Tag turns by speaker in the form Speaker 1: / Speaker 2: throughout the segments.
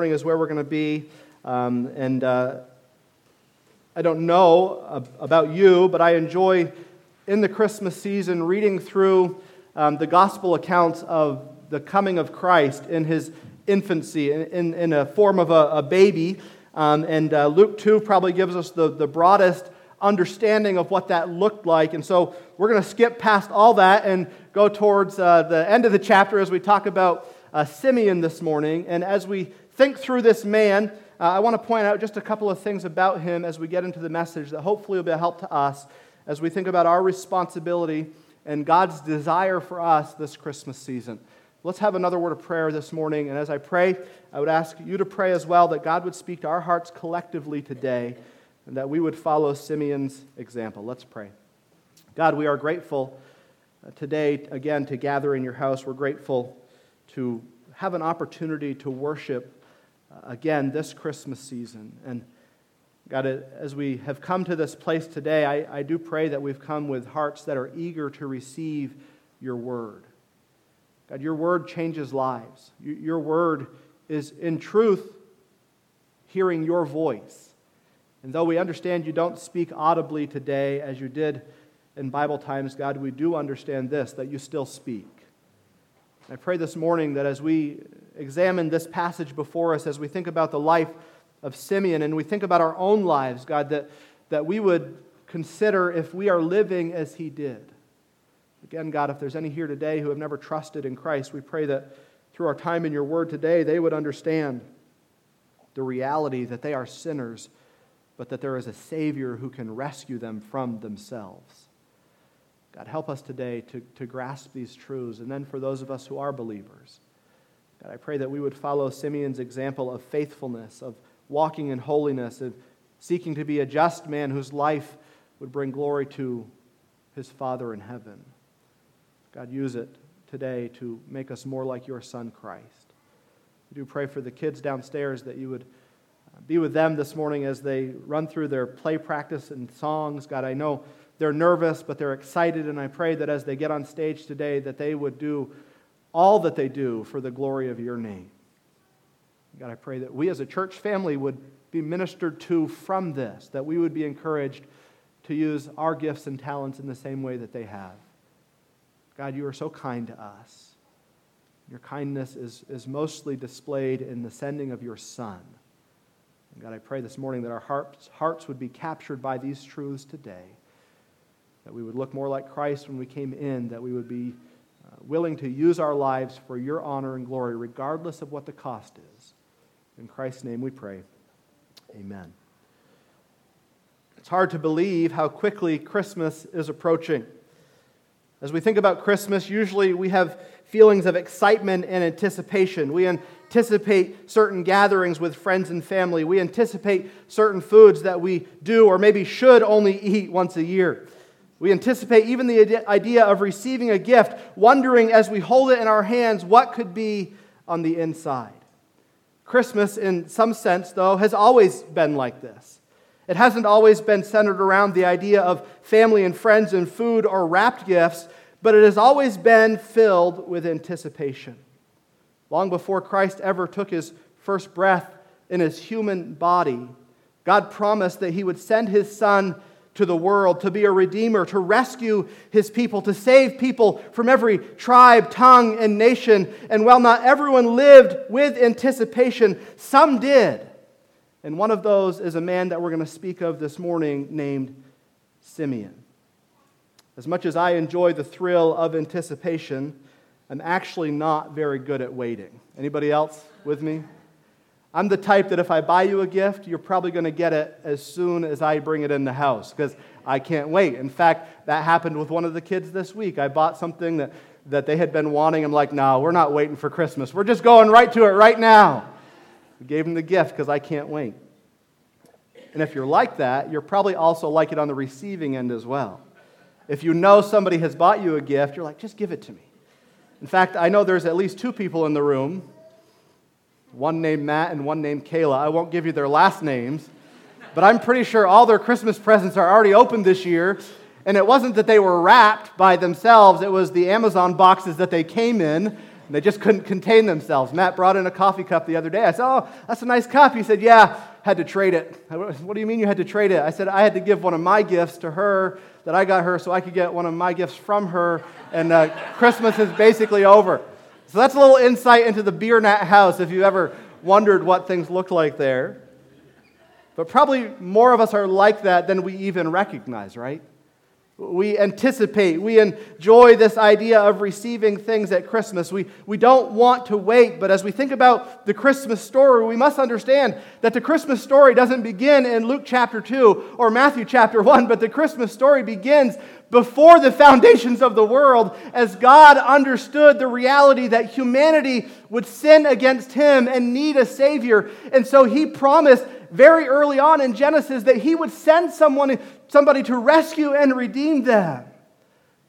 Speaker 1: morning is where we're going to be. Um, and uh, I don't know about you, but I enjoy in the Christmas season reading through um, the gospel accounts of the coming of Christ in his infancy, in, in, a form of a, a baby. Um, and uh, Luke 2 probably gives us the, the broadest understanding of what that looked like. And so we're going to skip past all that and go towards uh, the end of the chapter as we talk about uh, Simeon this morning. And as we think through this man, uh, I want to point out just a couple of things about him as we get into the message that hopefully will be a help to us as we think about our responsibility and God's desire for us this Christmas season. Let's have another word of prayer this morning. And as I pray, I would ask you to pray as well that God would speak to our hearts collectively today and that we would follow Simeon's example. Let's pray. God, we are grateful uh, today, again, to gather in your house. We're grateful to have an opportunity to worship Uh, again this Christmas season. And God, uh, as we have come to this place today, I, I do pray that we've come with hearts that are eager to receive your word. God, your word changes lives. Your word is, in truth, hearing your voice. And though we understand you don't speak audibly today as you did in Bible times, God, we do understand this that you still speak. I pray this morning that as we examine this passage before us, as we think about the life of Simeon and we think about our own lives, God, that, that we would consider if we are living as he did. Again, God, if there's any here today who have never trusted in Christ, we pray that through our time in your word today, they would understand the reality that they are sinners, but that there is a Savior who can rescue them from themselves. God, help us today to, to grasp these truths. And then for those of us who are believers, God, I pray that we would follow Simeon's example of faithfulness, of walking in holiness, of seeking to be a just man whose life would bring glory to his Father in heaven. God, use it today to make us more like your Son, Christ. We do pray for the kids downstairs that you would uh, be with them this morning as they run through their play practice and songs. God, I know they're nervous, but they're excited, and I pray that as they get on stage today, that they would do all that they do for the glory of your name. God, I pray that we as a church family would be ministered to from this, that we would be encouraged to use our gifts and talents in the same way that they have. God, you are so kind to us. Your kindness is, is mostly displayed in the sending of your Son. And God, I pray this morning that our hearts, hearts would be captured by these truths today, that we would look more like Christ when we came in, that we would be willing to use our lives for your honor and glory, regardless of what the cost is. In Christ's name we pray. Amen. It's hard to believe how quickly Christmas is approaching. As we think about Christmas, usually we have feelings of excitement and anticipation. We anticipate certain gatherings with friends and family. We anticipate certain foods that we do or maybe should only eat once a year. We anticipate even the idea of receiving a gift, wondering as we hold it in our hands what could be on the inside. Christmas, in some sense, though, has always been like this. It hasn't always been centered around the idea of family and friends and food or wrapped gifts, but it has always been filled with anticipation. Long before Christ ever took his first breath in his human body, God promised that he would send his son to the world, to be a redeemer, to rescue his people, to save people from every tribe, tongue, and nation. And while not everyone lived with anticipation, some did. And one of those is a man that we're going to speak of this morning named Simeon. As much as I enjoy the thrill of anticipation, I'm actually not very good at waiting. Anybody else with me? I'm the type that if I buy you a gift, you're probably going to get it as soon as I bring it in the house because I can't wait. In fact, that happened with one of the kids this week. I bought something that, that they had been wanting. I'm like, no, we're not waiting for Christmas. We're just going right to it right now. I gave him the gift because I can't wait. And if you're like that, you're probably also like it on the receiving end as well. If you know somebody has bought you a gift, you're like, just give it to me. In fact, I know there's at least two people in the room one named Matt and one named Kayla. I won't give you their last names, but I'm pretty sure all their Christmas presents are already opened this year. And it wasn't that they were wrapped by themselves, it was the Amazon boxes that they came in they just couldn't contain themselves. Matt brought in a coffee cup the other day. I said, Oh, that's a nice cup. He said, Yeah, had to trade it. What do you mean you had to trade it? I said, I had to give one of my gifts to her that I got her so I could get one of my gifts from her. And uh, Christmas is basically over. So that's a little insight into the beer nat house if you ever wondered what things looked like there. But probably more of us are like that than we even recognize, right? We anticipate, we enjoy this idea of receiving things at Christmas. We, we don't want to wait, but as we think about the Christmas story, we must understand that the Christmas story doesn't begin in Luke chapter 2 or Matthew chapter 1, but the Christmas story begins before the foundations of the world as God understood the reality that humanity would sin against him and need a Savior. And so he promised very early on in Genesis that he would send someone, somebody to rescue and redeem them.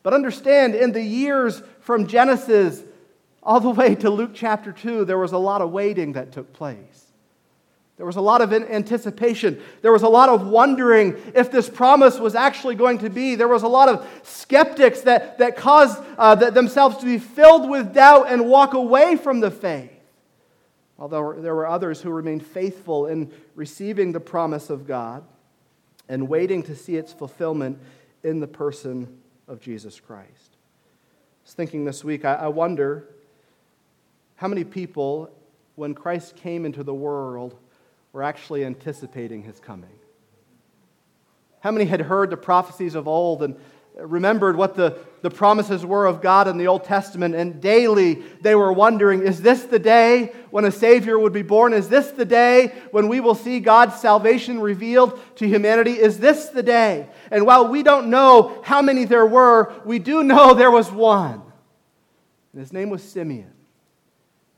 Speaker 1: But understand, in the years from Genesis all the way to Luke chapter 2, there was a lot of waiting that took place. There was a lot of anticipation. There was a lot of wondering if this promise was actually going to be. There was a lot of skeptics that, that caused uh, themselves to be filled with doubt and walk away from the faith. Although there were others who remained faithful in receiving the promise of God and waiting to see its fulfillment in the person of Jesus Christ. I was thinking this week, I, wonder how many people, when Christ came into the world, were actually anticipating his coming. How many had heard the prophecies of old and remembered what the, the promises were of God in the Old Testament, and daily they were wondering is this the day when a Savior would be born? Is this the day when we will see God's salvation revealed to humanity? Is this the day? And while we don't know how many there were, we do know there was one. And his name was Simeon.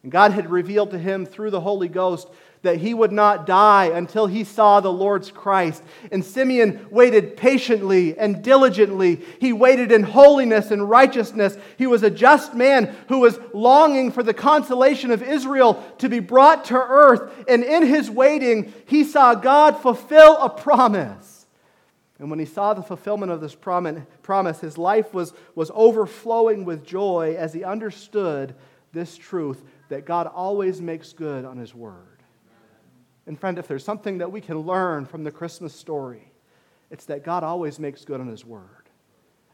Speaker 1: And God had revealed to him through the Holy Ghost that he would not die until he saw the Lord's Christ. And Simeon waited patiently and diligently. He waited in holiness and righteousness. He was a just man who was longing for the consolation of Israel to be brought to earth. And in his waiting, he saw God fulfill a promise. And when he saw the fulfillment of this promise, his life was, was overflowing with joy as he understood this truth that God always makes good on his word. And friend, if there's something that we can learn from the Christmas story, it's that God always makes good on his word.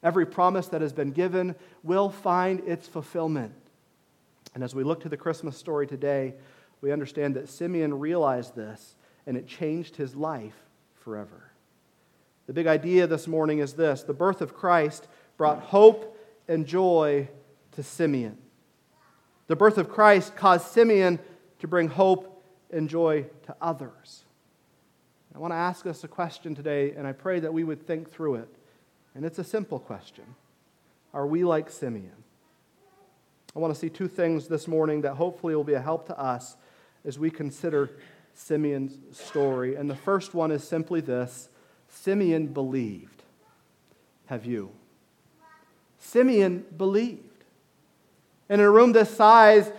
Speaker 1: Every promise that has been given will find its fulfillment. And as we look to the Christmas story today, we understand that Simeon realized this and it changed his life forever. The big idea this morning is this the birth of Christ brought hope and joy to Simeon. The birth of Christ caused Simeon to bring hope and joy to others. I want to ask us a question today, and I pray that we would think through it. And it's a simple question Are we like Simeon? I want to see two things this morning that hopefully will be a help to us as we consider Simeon's story. And the first one is simply this Simeon believed. Have you? Simeon believed. in a room this size,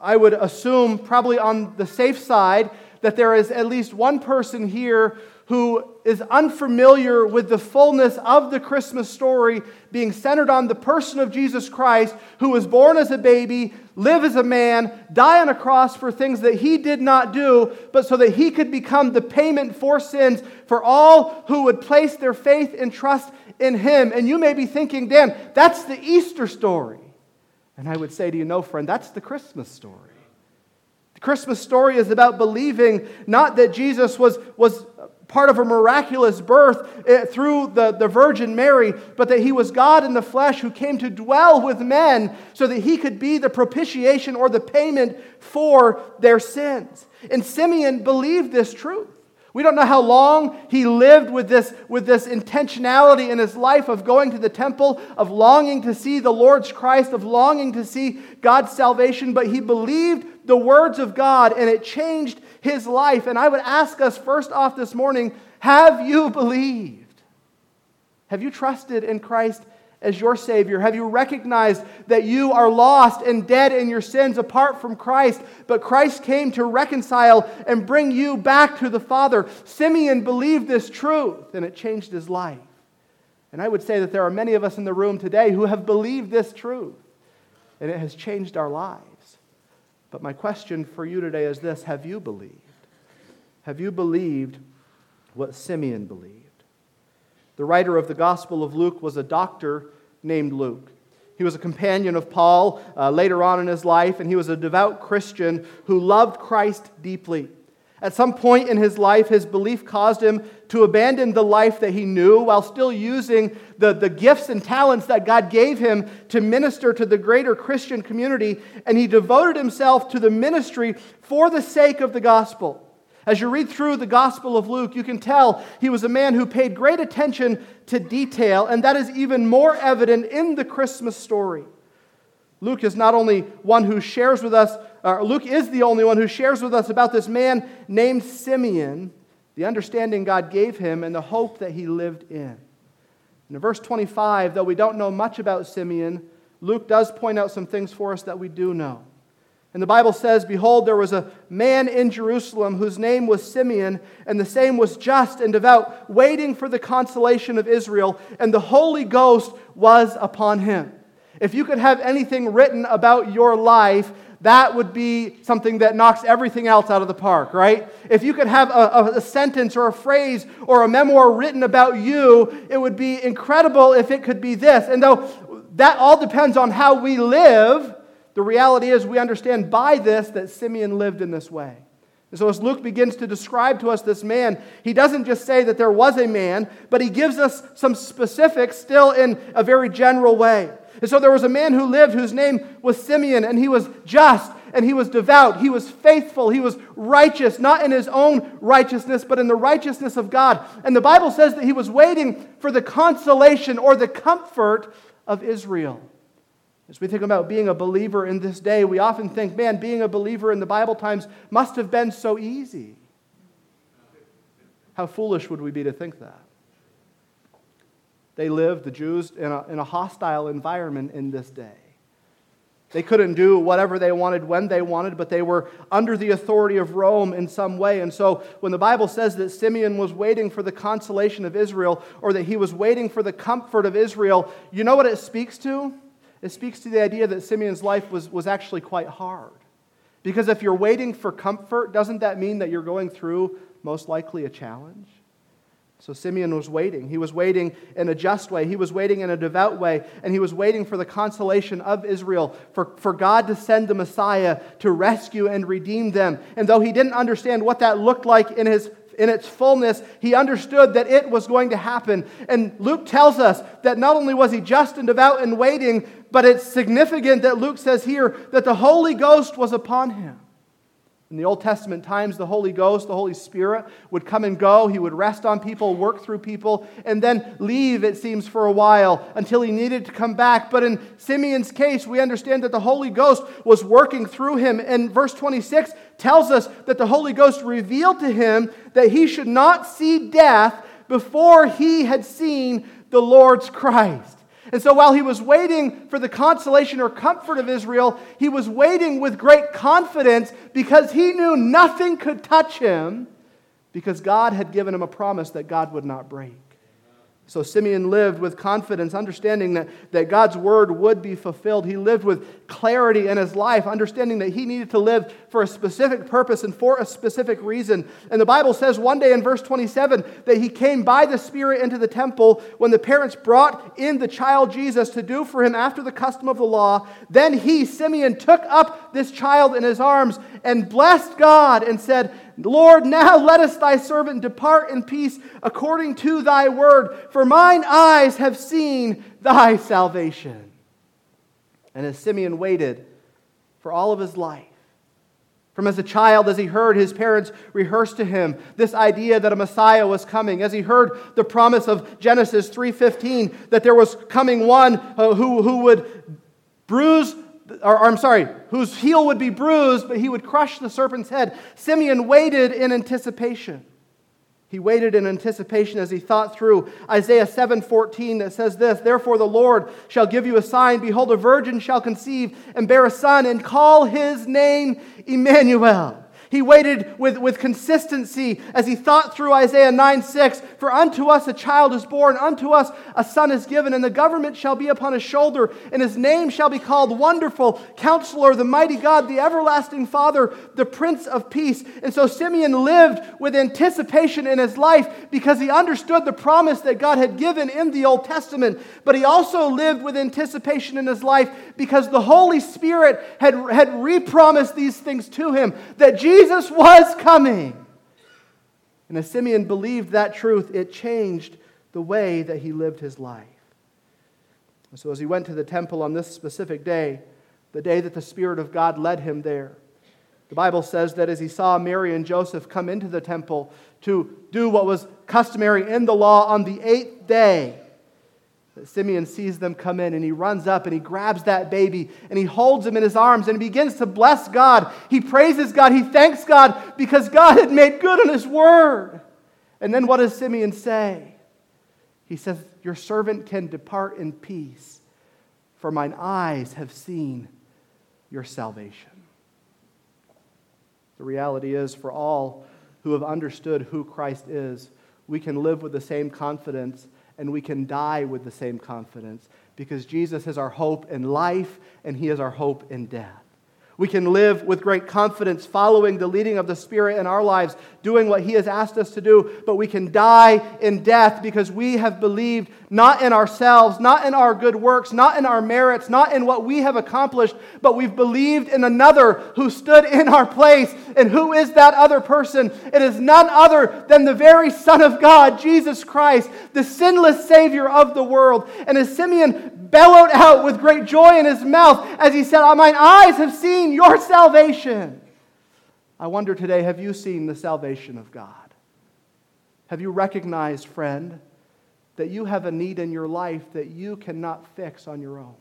Speaker 1: I would assume, probably on the safe side, that there is at least one person here who is unfamiliar with the fullness of the Christmas story being centered on the person of Jesus Christ, who was born as a baby, live as a man, die on a cross for things that he did not do, but so that he could become the payment for sins for all who would place their faith and trust in him. And you may be thinking, Dan, that's the Easter story. And I would say to you, no, friend, that's the Christmas story. The Christmas story is about believing not that Jesus was, was part of a miraculous birth eh, through the, the Virgin Mary, but that he was God in the flesh who came to dwell with men so that he could be the propitiation or the payment for their sins. And Simeon believed this truth. We don't know how long he lived with this, with this intentionality in his life of going to the temple, of longing to see the Lord's Christ, of longing to see God's salvation, but he believed the words of God and it changed his life. And I would ask us first off this morning have you believed? Have you trusted in Christ as your Savior? Have you recognized that you are lost and dead in your sins apart from Christ, but Christ came to reconcile and bring you back to the Father? Simeon believed this truth, and it changed his life. And I would say that there are many of us in the room today who have believed this truth, and it has changed our lives. But my question for you today is this Have you believed? Have you believed what Simeon believed? The writer of the Gospel of Luke was a doctor named Luke. He was a companion of Paul uh, later on in his life, and he was a devout Christian who loved Christ deeply. At some point in his life, his belief caused him to abandon the life that he knew while still using the, the gifts and talents that God gave him to minister to the greater Christian community, and he devoted himself to the ministry for the sake of the gospel. As you read through the Gospel of Luke, you can tell he was a man who paid great attention to detail, and that is even more evident in the Christmas story. Luke is not only one who shares with us, Luke is the only one who shares with us about this man named Simeon, the understanding God gave him, and the hope that he lived in. In verse 25, though we don't know much about Simeon, Luke does point out some things for us that we do know. And the Bible says, Behold, there was a man in Jerusalem whose name was Simeon, and the same was just and devout, waiting for the consolation of Israel, and the Holy Ghost was upon him. If you could have anything written about your life, that would be something that knocks everything else out of the park, right? If you could have a, a, sentence or a phrase or a memoir written about you, it would be incredible if it could be this. And though that all depends on how we live, the reality is we understand by this that Simeon lived in this way. And so, as Luke begins to describe to us this man, he doesn't just say that there was a man, but he gives us some specifics still in a very general way. And so there was a man who lived whose name was Simeon, and he was just, and he was devout, he was faithful, he was righteous, not in his own righteousness, but in the righteousness of God. And the Bible says that he was waiting for the consolation or the comfort of Israel. As we think about being a believer in this day, we often think, man, being a believer in the Bible times must have been so easy. How foolish would we be to think that? They lived, the Jews, in a, in a hostile environment in this day. They couldn't do whatever they wanted when they wanted, but they were under the authority of Rome in some way. And so when the Bible says that Simeon was waiting for the consolation of Israel or that he was waiting for the comfort of Israel, you know what it speaks to? It speaks to the idea that Simeon's life was, was actually quite hard. Because if you're waiting for comfort, doesn't that mean that you're going through most likely a challenge? So Simeon was waiting. He was waiting in a just way. He was waiting in a devout way. And he was waiting for the consolation of Israel, for, for God to send the Messiah to rescue and redeem them. And though he didn't understand what that looked like in, his, in its fullness, he understood that it was going to happen. And Luke tells us that not only was he just and devout and waiting, but it's significant that Luke says here that the Holy Ghost was upon him. In the Old Testament times, the Holy Ghost, the Holy Spirit, would come and go. He would rest on people, work through people, and then leave, it seems, for a while until he needed to come back. But in Simeon's case, we understand that the Holy Ghost was working through him. And verse 26 tells us that the Holy Ghost revealed to him that he should not see death before he had seen the Lord's Christ. And so while he was waiting for the consolation or comfort of Israel, he was waiting with great confidence because he knew nothing could touch him because God had given him a promise that God would not break. So Simeon lived with confidence, understanding that, that God's word would be fulfilled. He lived with clarity in his life, understanding that he needed to live for a specific purpose and for a specific reason. And the Bible says one day in verse 27 that he came by the Spirit into the temple when the parents brought in the child Jesus to do for him after the custom of the law. Then he, Simeon, took up this child in his arms and blessed God and said, Lord, now lettest thy servant depart in peace according to thy word, for mine eyes have seen thy salvation. And as Simeon waited for all of his life, from as a child, as he heard his parents rehearse to him this idea that a Messiah was coming, as he heard the promise of Genesis 3:15 that there was coming one uh, who, who would bruise or, or, I'm sorry, whose heel would be bruised, but he would crush the serpent's head. Simeon waited in anticipation. He waited in anticipation as he thought through Isaiah 7:14 that says this, "Therefore the Lord shall give you a sign, behold a virgin shall conceive and bear a son and call his name Emmanuel." He waited with, with consistency as he thought through Isaiah 9 6. For unto us a child is born, unto us a son is given, and the government shall be upon his shoulder, and his name shall be called Wonderful, Counselor, the Mighty God, the Everlasting Father, the Prince of Peace. And so Simeon lived with anticipation in his life because he understood the promise that God had given in the Old Testament. But he also lived with anticipation in his life because the Holy Spirit had, had re-promised these things to him that Jesus was coming. And as Simeon believed that truth, it changed the way that he lived his life. so, as he went to the temple on this specific day, the day that the Spirit of God led him there, the Bible says that as he saw Mary and Joseph come into the temple to do what was customary in the law on the eighth day, Simeon sees them come in and he runs up and he grabs that baby and he holds him in his arms and he begins to bless God. He praises God. He thanks God because God had made good on his word. And then what does Simeon say? He says, Your servant can depart in peace, for mine eyes have seen your salvation. The reality is, for all who have understood who Christ is, we can live with the same confidence and we can die with the same confidence because Jesus is our hope in life and he is our hope in death. We can live with great confidence following the leading of the Spirit in our lives, doing what He has asked us to do, but we can die in death because we have believed not in ourselves, not in our good works, not in our merits, not in what we have accomplished, but we've believed in another who stood in our place. And who is that other person? It is none other than the very Son of God, Jesus Christ, the sinless Savior of the world. And as Simeon bellowed out with great joy in his mouth as he said, ah, Mine eyes have seen your salvation. I wonder today, have you seen the salvation of God? Have you recognized, friend, that you have a need in your life that you cannot fix on your own?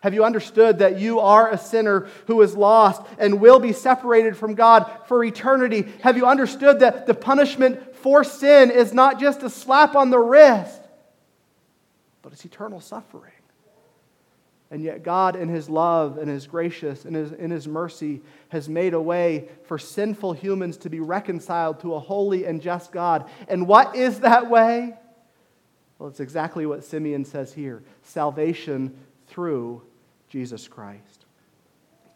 Speaker 1: Have you understood that you are a sinner who is lost and will be separated from God for eternity? Have you understood that the punishment for sin is not just a slap on the wrist, but it's eternal suffering. And yet, God, in His love and His gracious and his, in His mercy, has made a way for sinful humans to be reconciled to a holy and just God. And what is that way? Well, it's exactly what Simeon says here salvation through Jesus Christ.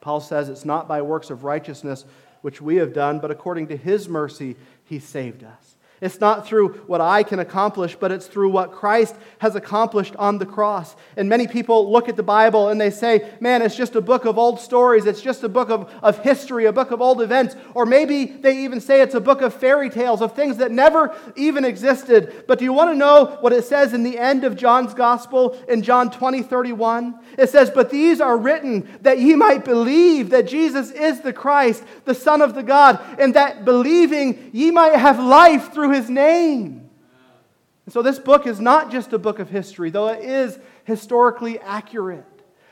Speaker 1: Paul says it's not by works of righteousness which we have done, but according to His mercy, He saved us. It's not through what I can accomplish, but it's through what Christ has accomplished on the cross. And many people look at the Bible and they say, man, it's just a book of old stories. It's just a book of, of history, a book of old events. Or maybe they even say it's a book of fairy tales, of things that never even existed. But do you want to know what it says in the end of John's gospel in John 20, 31? It says, But these are written that ye might believe that Jesus is the Christ, the Son of the God, and that believing ye might have life through his name. And so this book is not just a book of history, though it is historically accurate.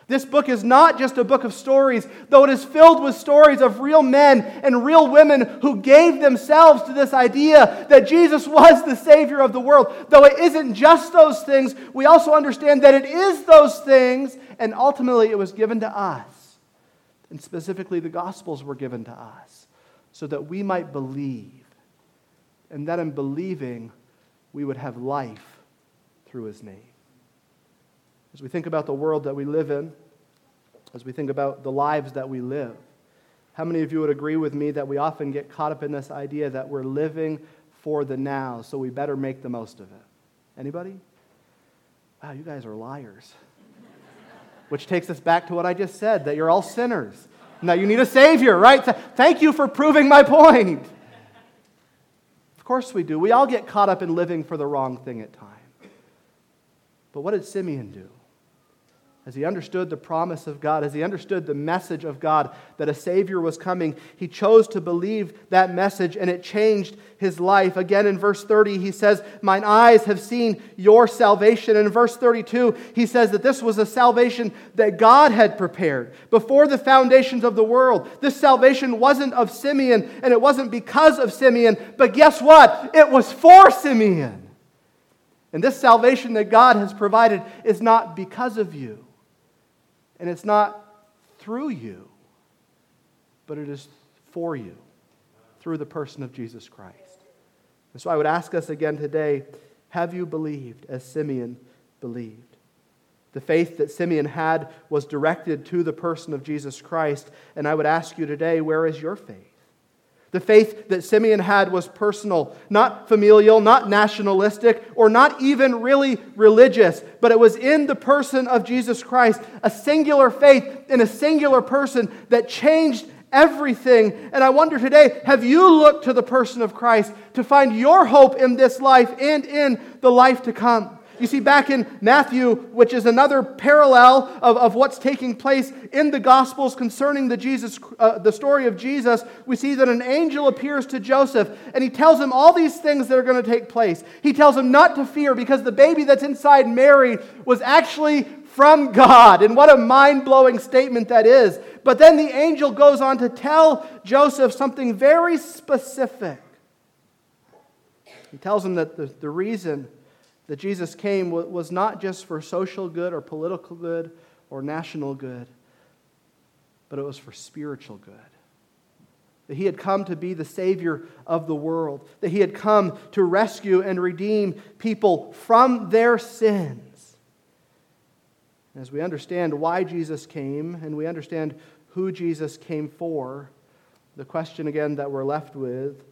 Speaker 1: This book is not just a book of stories, though it is filled with stories of real men and real women who gave themselves to this idea that Jesus was the Savior of the world. Though it isn't just those things, we also understand that it is those things, and ultimately it was given to us. And specifically, the Gospels were given to us so that we might believe and that in believing we would have life through his name. As we think about the world that we live in, as we think about the lives that we live, how many of you would agree with me that we often get caught up in this idea that we're living for the now, so we better make the most of it? Anybody? Wow, you guys are liars. Which takes us back to what I just said that you're all sinners. Now you need a Savior, right? Thank you for proving my point course we do. We all get caught up in living for the wrong thing at times. But what did Simeon do? As he understood the promise of God, as he understood the message of God that a Savior was coming, he chose to believe that message and it changed his life. Again, in verse 30, he says, Mine eyes have seen your salvation. And in verse 32, he says that this was a salvation that God had prepared before the foundations of the world. This salvation wasn't of Simeon and it wasn't because of Simeon, but guess what? It was for Simeon. And this salvation that God has provided is not because of you. And it's not through you, but it is for you. through the person of Jesus Christ. And so I would ask us again today have you believed as Simeon believed? The faith that Simeon had was directed to the person of Jesus Christ. And I would ask you today, where is your faith? The faith that Simeon had was personal, not familial, not nationalistic, or not even really religious, but it was in the person of Jesus Christ, a singular faith in a singular person that changed everything. And I wonder today have you looked to the person of Christ to find your hope in this life and in the life to come? You see, back in Matthew, which is another parallel of, of what's taking place in the Gospels concerning the, Jesus, uh, the story of Jesus, we see that an angel appears to Joseph and he tells him all these things that are going to take place. He tells him not to fear because the baby that's inside Mary was actually from God. And what a mind blowing statement that is. But then the angel goes on to tell Joseph something very specific. He tells him that the, the reason that Jesus came was not just for social good or political good or national good, but it was for spiritual good. That he had come to be the Savior of the world, that he had come to rescue and redeem people from their sins. As we understand why Jesus came and we understand who Jesus came for, the question again that we're left with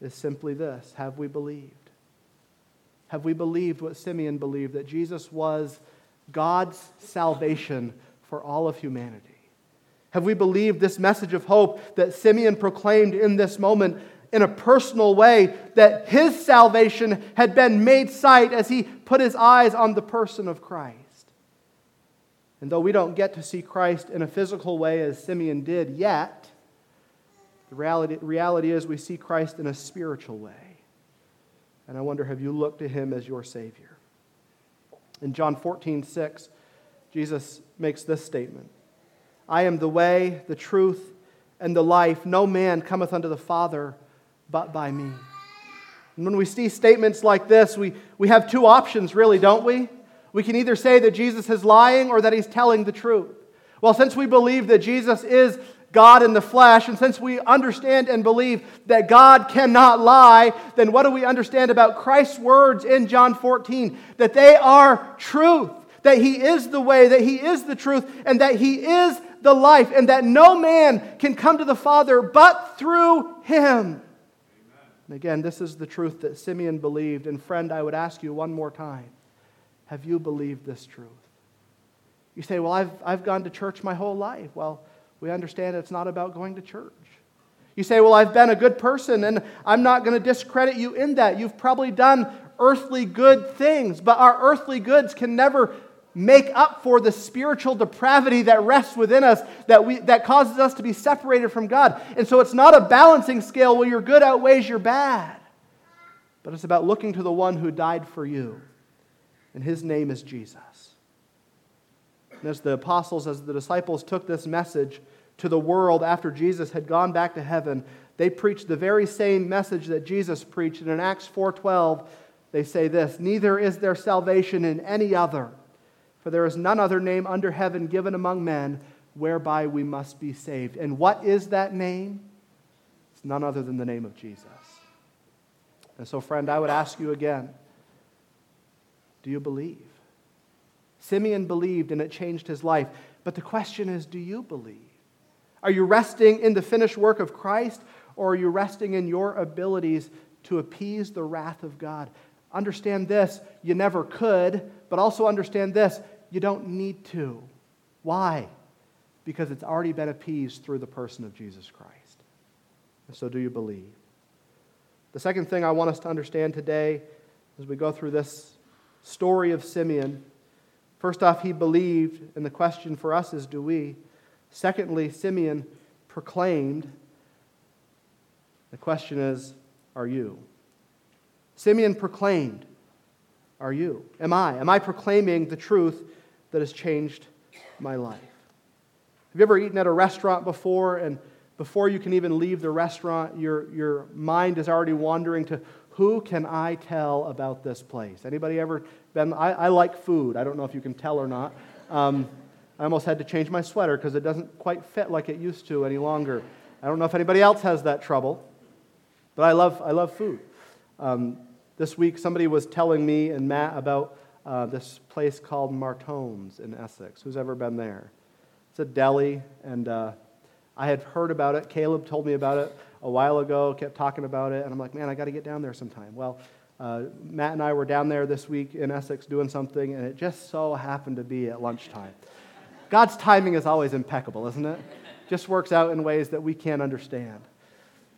Speaker 1: is simply this Have we believed? Have we believed what Simeon believed that Jesus was God's salvation for all of humanity? Have we believed this message of hope that Simeon proclaimed in this moment in a personal way that his salvation had been made sight as he put his eyes on the person of Christ? And though we don't get to see Christ in a physical way as Simeon did yet, the reality, reality is we see Christ in a spiritual way. And I wonder, have you looked to him as your Savior? In John 14, 6, Jesus makes this statement I am the way, the truth, and the life. No man cometh unto the Father but by me. And when we see statements like this, we, we have two options, really, don't we? We can either say that Jesus is lying or that he's telling the truth. Well, since we believe that Jesus is God in the flesh, and since we understand and believe that God cannot lie, then what do we understand about Christ's words in John 14? That they are truth, that He is the way, that He is the truth, and that He is the life, and that no man can come to the Father but through Him. And again, this is the truth that Simeon believed. And friend, I would ask you one more time have you believed this truth? You say, Well, I've, I've gone to church my whole life. Well, we understand it's not about going to church. You say, Well, I've been a good person, and I'm not going to discredit you in that. You've probably done earthly good things, but our earthly goods can never make up for the spiritual depravity that rests within us that, we, that causes us to be separated from God. And so it's not a balancing scale where your good outweighs your bad, but it's about looking to the one who died for you, and his name is Jesus. And as the apostles, as the disciples took this message to the world after Jesus had gone back to heaven, they preached the very same message that Jesus preached. And in Acts 4:12, they say this: "Neither is there salvation in any other, for there is none other name under heaven given among men whereby we must be saved." And what is that name? It's none other than the name of Jesus. And so, friend, I would ask you again, do you believe? Simeon believed and it changed his life. But the question is do you believe? Are you resting in the finished work of Christ or are you resting in your abilities to appease the wrath of God? Understand this you never could, but also understand this you don't need to. Why? Because it's already been appeased through the person of Jesus Christ. And so, do you believe? The second thing I want us to understand today as we go through this story of Simeon First off, he believed, and the question for us is do we? Secondly, Simeon proclaimed. The question is are you? Simeon proclaimed. Are you? Am I? Am I proclaiming the truth that has changed my life? Have you ever eaten at a restaurant before and before you can even leave the restaurant, your, your mind is already wandering to who can I tell about this place? Anybody ever been? I, I like food. I don't know if you can tell or not. Um, I almost had to change my sweater because it doesn't quite fit like it used to any longer. I don't know if anybody else has that trouble. But I love, I love food. Um, this week, somebody was telling me and Matt about uh, this place called Martone's in Essex. Who's ever been there? It's a deli, and uh, I had heard about it. Caleb told me about it a while ago, kept talking about it, and I'm like, man, I got to get down there sometime. Well, uh, Matt and I were down there this week in Essex doing something, and it just so happened to be at lunchtime. God's timing is always impeccable, isn't it? Just works out in ways that we can't understand.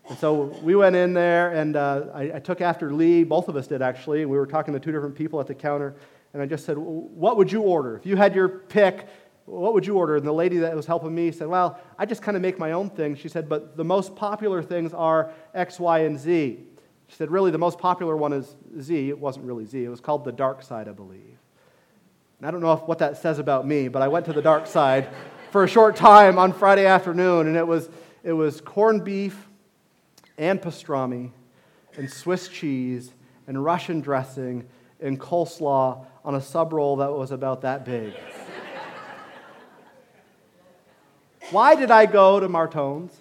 Speaker 1: And so we went in there, and uh, I, I, took after Lee. Both of us did, actually. We were talking to two different people at the counter, and I just said, What would you order? If you had your pick, what would you order? And the lady that was helping me said, Well, I just kind of make my own thing. She said, But the most popular things are X, Y, and Z. She said, Really, the most popular one is Z. It wasn't really Z, it was called the dark side, I believe. And I don't know if, what that says about me, but I went to the dark side for a short time on Friday afternoon, and it was, it was corned beef and pastrami and Swiss cheese and Russian dressing and coleslaw on a sub roll that was about that big. Why did I go to Martone's?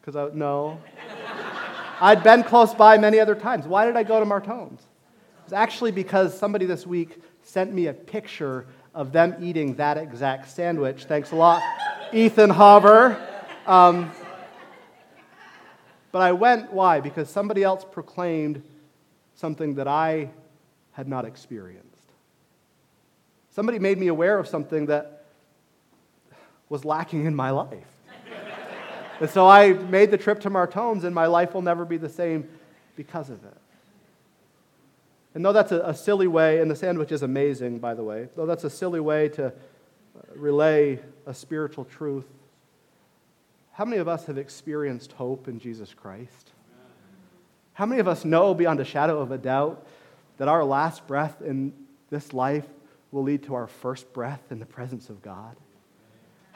Speaker 1: Because I, no. I'd been close by many other times. Why did I go to Martone's? It was actually because somebody this week sent me a picture of them eating that exact sandwich. Thanks a lot, Ethan Hover. Um, but I went, why? Because somebody else proclaimed something that I had not experienced. Somebody made me aware of something that was lacking in my life. and so I made the trip to Martone's, and my life will never be the same because of it. And though that's a, a, silly way, and the sandwich is amazing, by the way, though that's a silly way to uh, relay a spiritual truth, how many of us have experienced hope in Jesus Christ? How many of us know beyond a shadow of a doubt that our last breath in this life will lead to our first breath in the presence of God?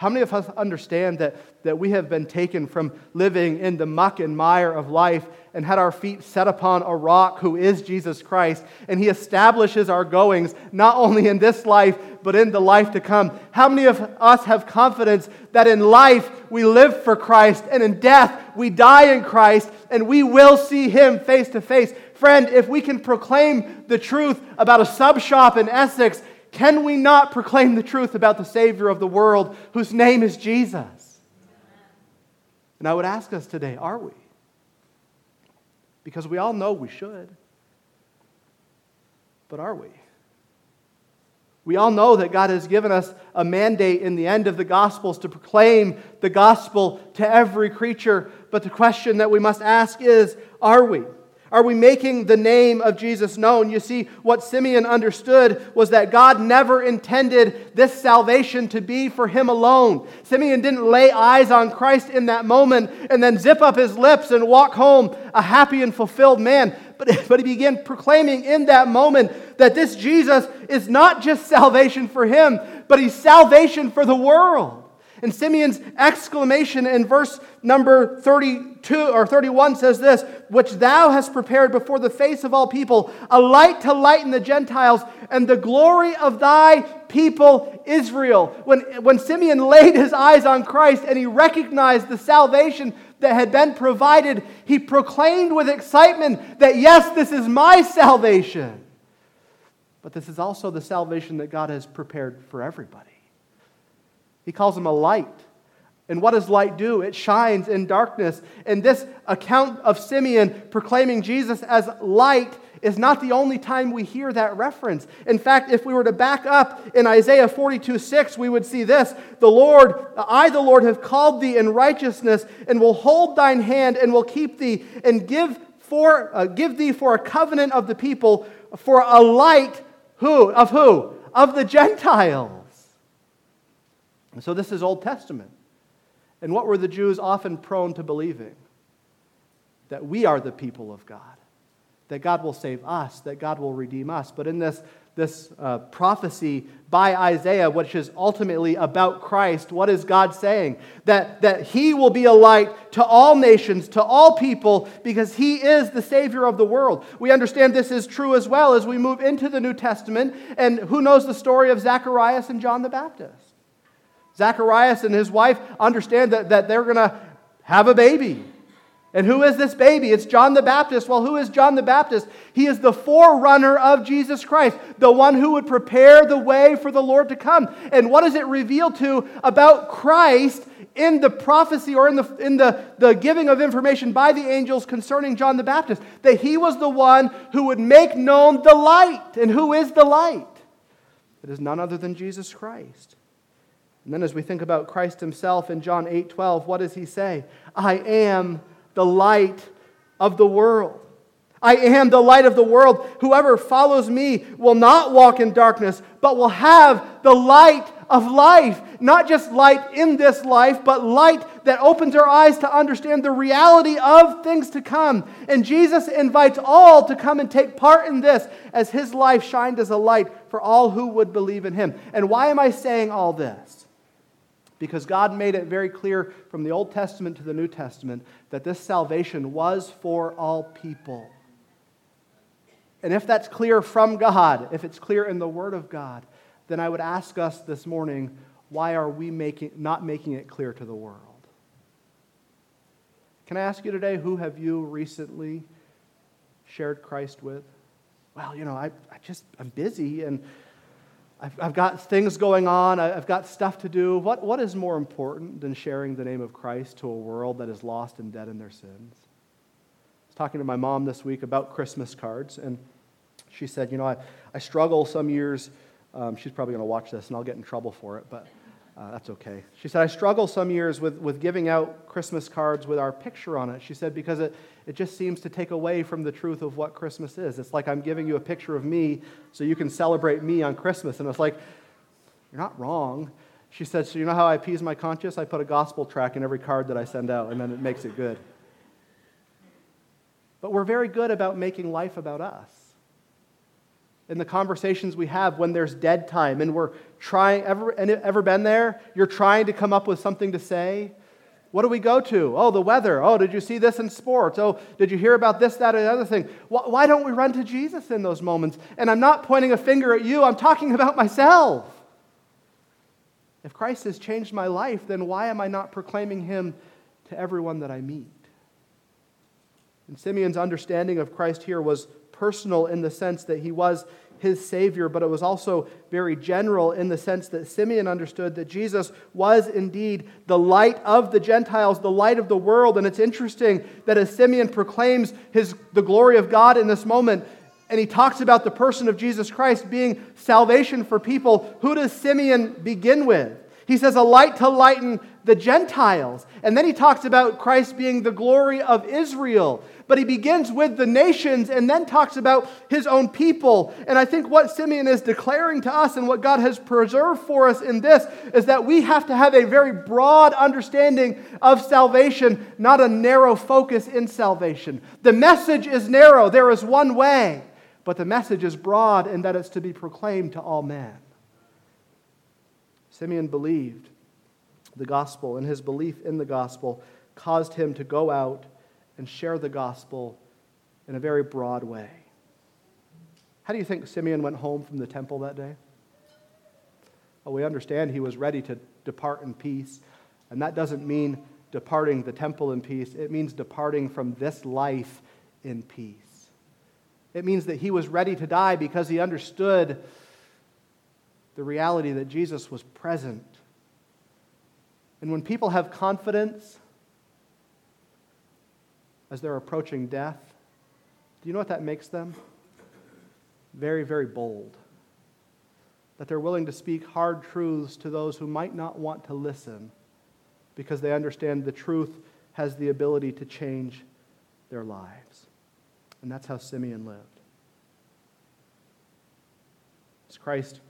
Speaker 1: How many of us understand that, that we have been taken from living in the muck and mire of life and had our feet set upon a rock who is Jesus Christ, and He establishes our goings not only in this life, but in the life to come? How many of us have confidence that in life we live for Christ, and in death we die in Christ, and we will see Him face to face? Friend, if we can proclaim the truth about a sub shop in Essex can we not proclaim the truth about the Savior of the world whose name is Jesus? And I would ask us today are we? Because we all know we should. But are we? We all know that God has given us a mandate in the end of the Gospels to proclaim the gospel to every creature. But the question that we must ask is are we? Are we making the name of Jesus known? You see, what Simeon understood was that God never intended this salvation to be for him alone. Simeon didn't lay eyes on Christ in that moment and then zip up his lips and walk home a happy and fulfilled man. But, but he began proclaiming in that moment that this Jesus is not just salvation for him, but he's salvation for the world. And Simeon's exclamation in verse number 32 or 31 says this, which thou hast prepared before the face of all people, a light to lighten the Gentiles and the glory of thy people Israel. When, when Simeon laid his eyes on Christ and he recognized the salvation that had been provided, he proclaimed with excitement that, yes, this is my salvation. But this is also the salvation that God has prepared for everybody. He calls him a light. And what does light do? It shines in darkness. And this account of Simeon proclaiming Jesus as light is not the only time we hear that reference. In fact, if we were to back up in Isaiah 42 6, we would see this The Lord, I, the Lord, have called thee in righteousness, and will hold thine hand, and will keep thee, and give, for, uh, give thee for a covenant of the people, for a light who? Of who? Of the Gentiles. So this is Old Testament. And what were the Jews often prone to believing? That we are the people of God, that God will save us, that God will redeem us. But in this, this uh, prophecy by Isaiah, which is ultimately about Christ, what is God saying? That, that He will be a light to all nations, to all people, because He is the Savior of the world. We understand this is true as well as we move into the New Testament. And who knows the story of Zacharias and John the Baptist? Zacharias and his wife understand that, that they're going to have a baby. And who is this baby? It's John the Baptist. Well, who is John the Baptist? He is the forerunner of Jesus Christ, the one who would prepare the way for the Lord to come. And what does it reveal to about Christ in the prophecy or in the, in the, the giving of information by the angels concerning John the Baptist? That he was the one who would make known the light. And who is the light? It is none other than Jesus Christ. And then as we think about Christ himself in John 8 12, what does he say? I am the light of the world. I am the light of the world. Whoever follows me will not walk in darkness, but will have the light of life. Not just light in this life, but light that opens our eyes to understand the reality of things to come. And Jesus invites all to come and take part in this as his life shined as a light for all who would believe in him. And why am I saying all this? Because God made it very clear from the Old Testament to the New Testament that this salvation was for all people. And if that's clear from God, if it's clear in the Word of God, then I would ask us this morning why are we making, not making it clear to the world? Can I ask you today, who have you recently shared Christ with? Well, you know, I, I just, I'm busy and I've, I've got things going on, I've got stuff to do. What, what is more important than sharing the name of Christ to a world that is lost and dead in their sins? I was talking to my mom this week about Christmas cards, and she said, You know, I, I struggle some years. Um, she's probably going to watch this, and I'll get in trouble for it, but uh, that's okay. She said, I struggle some years with, with giving out Christmas cards with our picture on it. She said, because it, it just seems to take away from the truth of what Christmas is. It's like I'm giving you a picture of me so you can celebrate me on Christmas. And it's like, you're not wrong. She said, So you know how I appease my conscience? I put a gospel track in every card that I send out, and then it makes it good. But we're very good about making life about us in the conversations we have when there's dead time and we're trying ever ever been there you're trying to come up with something to say what do we go to? Oh the weather. Oh did you see this in sports? Oh did you hear about this that or the other thing? Why don't we run to jesus in those moments? And i'm not pointing a finger at you. I'm talking about myself. If christ has changed my life then why am i not proclaiming him to everyone that i meet? And simeon's understanding of christ here was personal in the sense that he was his Savior, but it was also very general in the sense that Simeon understood that Jesus was indeed the light of the Gentiles, the light of the world. And it's interesting that as Simeon proclaims his, the glory of God in this moment, and he talks about the person of Jesus Christ being salvation for people, who does Simeon begin with? He says, a light to lighten the Gentiles. And then he talks about Christ being the glory of Israel. But he begins with the nations and then talks about his own people. And I think what Simeon is declaring to us and what God has preserved for us in this is that we have to have a very broad understanding of salvation, not a narrow focus in salvation. The message is narrow, there is one way, but the message is broad in that it's to be proclaimed to all men. Simeon believed the gospel, and his belief in the gospel caused him to go out and share the gospel in a very broad way. How do you think Simeon went home from the temple that day? Well, we understand he was ready to depart in peace, and that doesn't mean departing the temple in peace, it means departing from this life in peace. It means that he was ready to die because he understood the reality that Jesus was present and when people have confidence as they're approaching death, do you know what that makes them? Very, very bold. That they're willing to speak hard truths to those who might not want to listen because they understand the truth has the ability to change their lives. And that's how Simeon lived. As Christ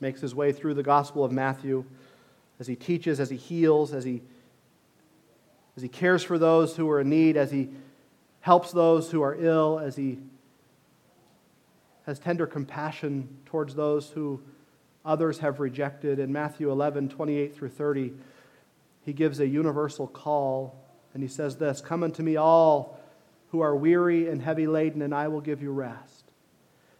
Speaker 1: makes his way through the Gospel of Matthew, as he teaches, as he heals, as he, as he cares for those who are in need, as he helps those who are ill, as he has tender compassion towards those who others have rejected. In Matthew 11, 28 through 30, he gives a universal call, and he says this Come unto me, all who are weary and heavy laden, and I will give you rest.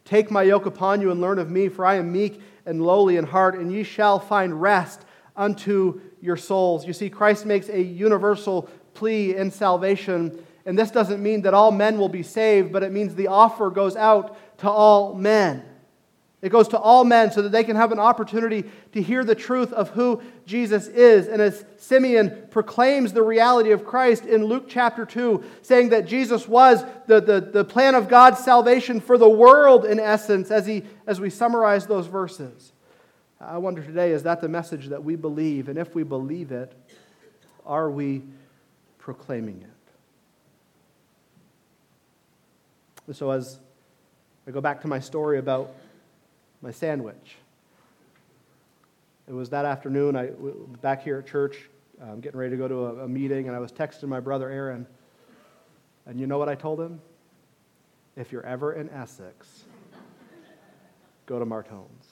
Speaker 1: Take my yoke upon you and learn of me, for I am meek and lowly in heart, and ye shall find rest unto your souls. You see, Christ makes a universal plea in salvation. And this doesn't mean that all men will be saved, but it means the offer goes out to all men. It goes to all men so that they can have an opportunity to hear the truth of who Jesus is. And as Simeon proclaims the reality of Christ in Luke chapter 2, saying that Jesus was the, the, the plan of God's salvation for the world, in essence, as, he, as we summarize those verses. I wonder today, is that the message that we believe? And if we believe it, are we proclaiming it? And so, as I go back to my story about my sandwich. It was that afternoon, I back here at church, um, getting ready to go to a, a meeting, and I was texting my brother Aaron. And you know what I told him? If you're ever in Essex, go to Martone's.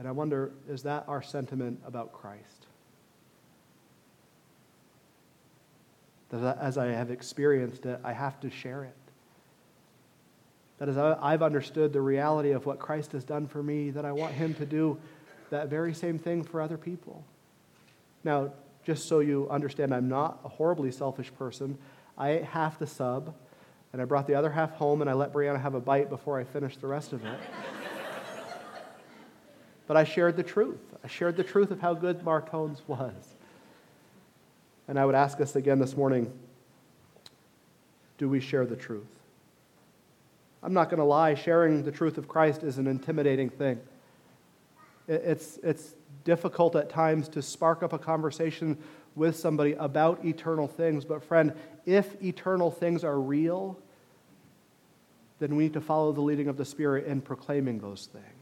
Speaker 1: And I wonder, is that our sentiment about Christ? That as I have experienced it, I have to share it. That as I've understood the reality of what Christ has done for me, that I want Him to do that very same thing for other people. Now, just so you understand, I'm not a horribly selfish person. I ate half the sub, and I brought the other half home, and I let Brianna have a bite before I finished the rest of it. but I shared the truth. I shared the truth of how good Martone's was. And I would ask us again this morning do we share the truth? I'm not going to lie, sharing the truth of Christ is an intimidating thing. It's, it's difficult at times to spark up a conversation with somebody about eternal things. But, friend, if eternal things are real, then we need to follow the leading of the Spirit in proclaiming those things.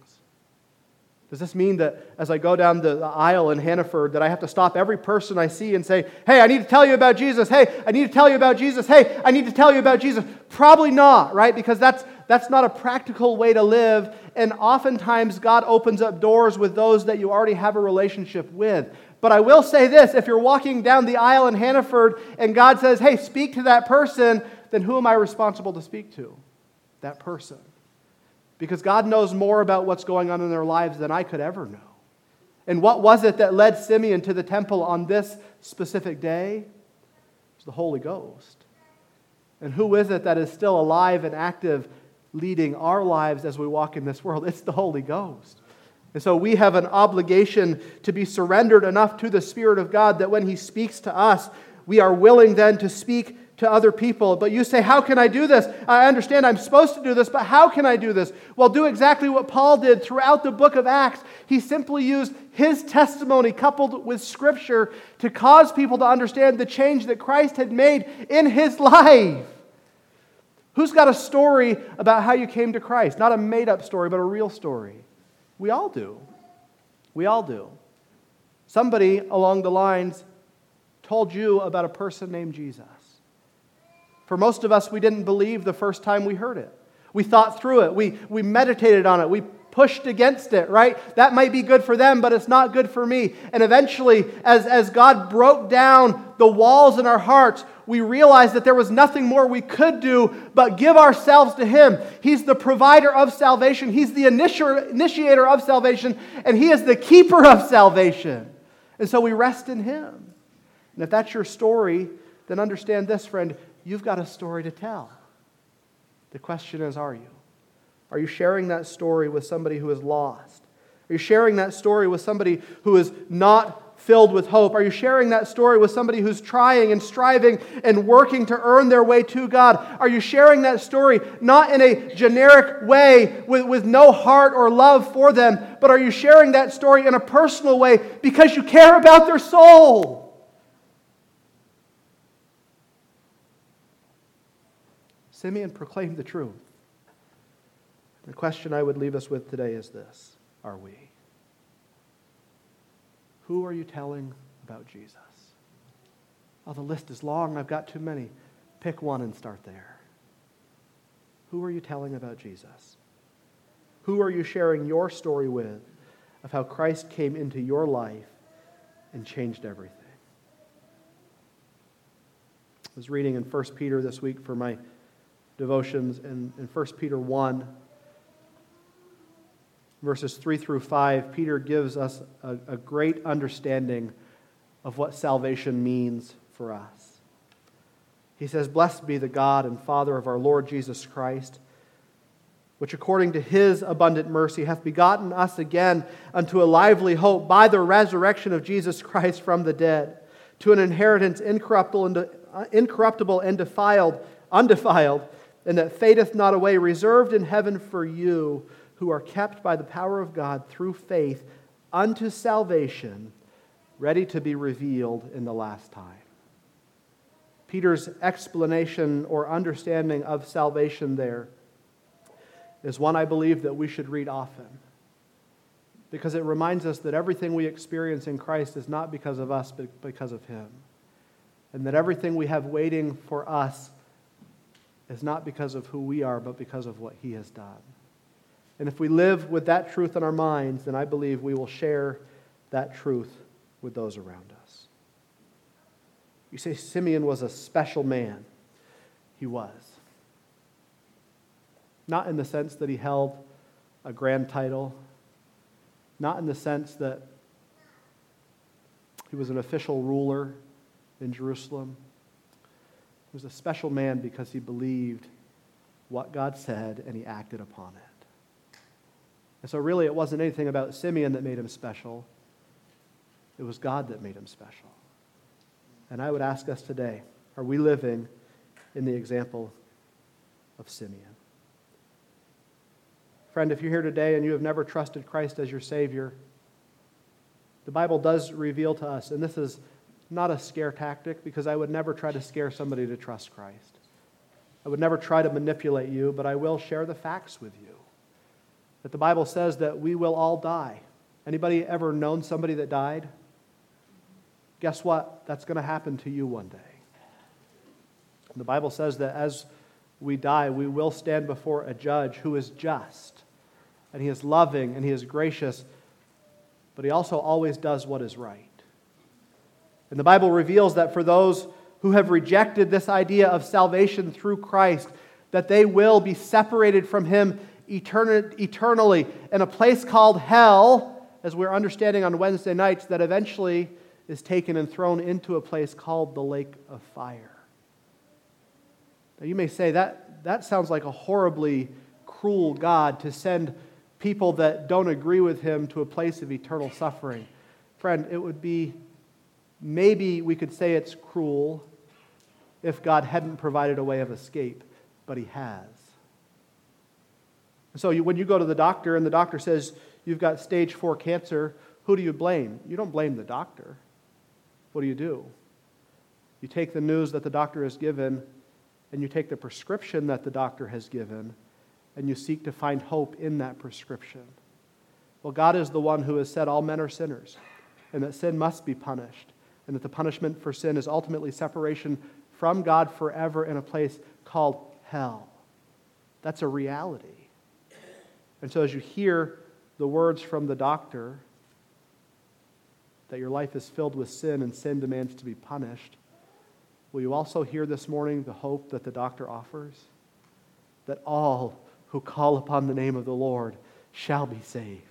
Speaker 1: Does this mean that as I go down the aisle in Hannaford that I have to stop every person I see and say, "Hey, I need to tell you about Jesus. Hey, I need to tell you about Jesus. Hey, I need to tell you about Jesus." Probably not, right? Because that's that's not a practical way to live, and oftentimes God opens up doors with those that you already have a relationship with. But I will say this, if you're walking down the aisle in Hannaford and God says, "Hey, speak to that person," then who am I responsible to speak to? That person because God knows more about what's going on in their lives than I could ever know. And what was it that led Simeon to the temple on this specific day? It was the Holy Ghost. And who is it that is still alive and active, leading our lives as we walk in this world? It's the Holy Ghost. And so we have an obligation to be surrendered enough to the Spirit of God that when He speaks to us, we are willing then to speak to other people. But you say, How can I do this? I understand I'm supposed to do this, but how can I do this? Well, do exactly what Paul did throughout the book of Acts. He simply used his testimony coupled with Scripture to cause people to understand the change that Christ had made in his life. Who's got a story about how you came to Christ? Not a made up story, but a real story. We all do. We all do. Somebody along the lines told you about a person named Jesus. For most of us, we didn't believe the first time we heard it. We thought through it, we, we meditated on it, we pushed against it, right? That might be good for them, but it's not good for me. And eventually, as, as God broke down the walls in our hearts, we realized that there was nothing more we could do but give ourselves to Him. He's the provider of salvation, He's the initiator of salvation, and He is the keeper of salvation. And so we rest in Him. And if that's your story, then understand this, friend you've got a story to tell. The question is are you? Are you sharing that story with somebody who is lost? Are you sharing that story with somebody who is not filled with hope? Are you sharing that story with somebody who's trying and striving and working to earn their way to God? Are you sharing that story not in a generic way with, with no heart or love for them, but are you sharing that story in a personal way because you care about their soul? Simeon proclaimed the truth. The question I would leave us with today is this Are we? Who are you telling about Jesus? Oh, the list is long. I've got too many. Pick one and start there. Who are you telling about Jesus? Who are you sharing your story with of how Christ came into your life and changed everything? I was reading in 1 Peter this week for my devotions in, in 1 Peter 1. verses 3 through 5, Peter gives us a, a great understanding of what salvation means for us. He says, Blessed be the God and Father of our Lord Jesus Christ, which according to his abundant mercy hath begotten us again unto a lively hope by the resurrection of Jesus Christ from the dead, to an inheritance incorruptible and, uh, incorruptible and defiled, undefiled, and that fadeth not away, reserved in heaven for you who are kept by the power of God through faith unto salvation, ready to be revealed in the last time. Peter's explanation or understanding of salvation there is one I believe that we should read often because it reminds us that everything we experience in Christ is not because of us, but because of Him. And that everything we have waiting for us is not because of who we are, but because of what He has done. And if we live with that truth in our minds, then I believe we will share that truth with those around us. You say Simeon was a special man. He was. Not in the sense that he held a grand title, not in the sense that he was an official ruler in Jerusalem. He was a special man because he believed what God said and he acted upon it. And so, really, it wasn't anything about Simeon that made him special, it was God that made him special. And I would ask us today are we living in the example of Simeon? Friend, if you're here today and you have never trusted Christ as your Savior, the Bible does reveal to us, and this is not a scare tactic because I would never try to scare somebody to trust Christ. I would never try to manipulate you, but I will share the facts with you that the Bible says that we will all die. Anybody ever known somebody that died? Guess what? That's going to happen to you one day. The Bible says that as we die, we will stand before a judge who is just, and he is loving, and he is gracious, but he also always does what is right. And the Bible reveals that for those who have rejected this idea of salvation through Christ, that they will be separated from him eternally in a place called hell, as we're understanding on Wednesday nights, that eventually is taken and thrown into a place called the lake of fire. Now, you may say that, that sounds like a horribly cruel God to send people that don't agree with him to a place of eternal suffering. Friend, it would be maybe we could say it's cruel if God hadn't provided a way of escape, but he has. So you, when you go to the doctor and the doctor says you've got stage four cancer, who do you blame? You don't blame the doctor. What do you do? You take the news that the doctor has given and you take the prescription that the doctor has given and you seek to find hope in that prescription. Well, God is the one who has said all men are sinners and that sin must be punished and that the punishment for sin is ultimately separation from God forever in a place called hell. That's a reality. And so, as you hear the words from the doctor that your life is filled with sin and sin demands to be punished, will you also hear this morning the hope that the doctor offers? That all who call upon the name of the Lord shall be saved.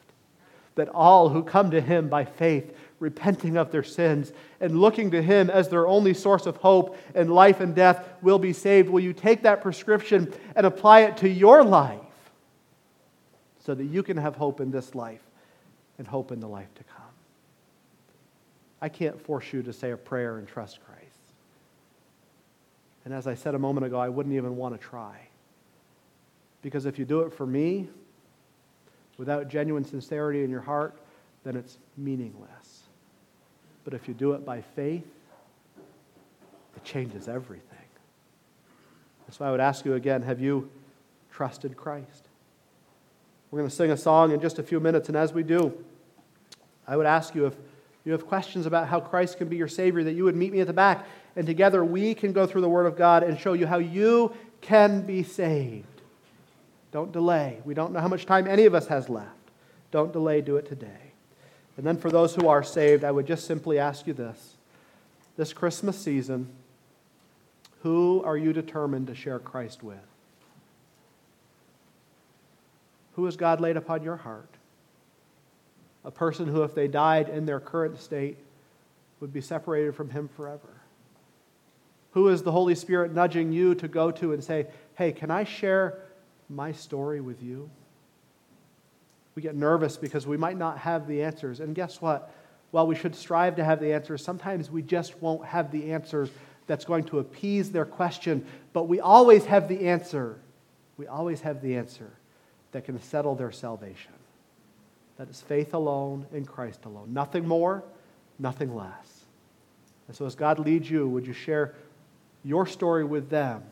Speaker 1: That all who come to him by faith, repenting of their sins and looking to him as their only source of hope in life and death will be saved. Will you take that prescription and apply it to your life? so that you can have hope in this life and hope in the life to come. I can't force you to say a prayer and trust Christ. And as I said a moment ago, I wouldn't even want to try. Because if you do it for me, without genuine sincerity in your heart, then it's meaningless. But if you do it by faith, it changes everything. So I would ask you again have you trusted Christ? We're going to sing a song in just a few minutes, and as we do, I would ask you if you have questions about how Christ can be your Savior, that you would meet me at the back, and together we can go through the Word of God and show you how you can be saved. Don't delay. We don't know how much time any of us has left. Don't delay, do it today. And then for those who are saved, I would just simply ask you this this Christmas season, who are you determined to share Christ with? Who has God laid upon your heart? a person who, if they died in their current state, would be separated from Him forever? Who is the Holy Spirit nudging you to go to and say, Hey, can I share my story with you? We get nervous because we might not have the answers. And guess what? While we should strive to have the answers, sometimes we just won't have the answers that's going to appease their question. But we always have the answer. We always have the answer that can settle their salvation. That is faith alone in Christ alone. Nothing more, nothing less. And so, as God leads you, would you share your story with them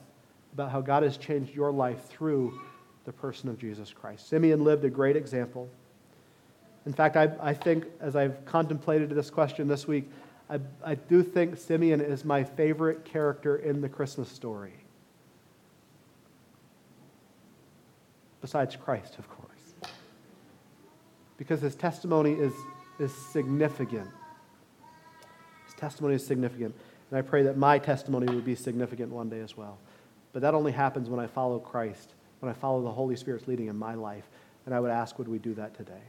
Speaker 1: about how God has changed your life through the person of Jesus Christ? Simeon lived a great example. In fact, I, I think as I've contemplated this question this week, I, I do think Simeon is my favorite character in the Christmas story. Besides Christ, of course because his testimony is, is significant. His testimony is significant. And I pray that my testimony would be significant one day as well. But that only happens when I follow Christ, when I follow the Holy Spirit's leading in my life. And I would ask, would we do that today?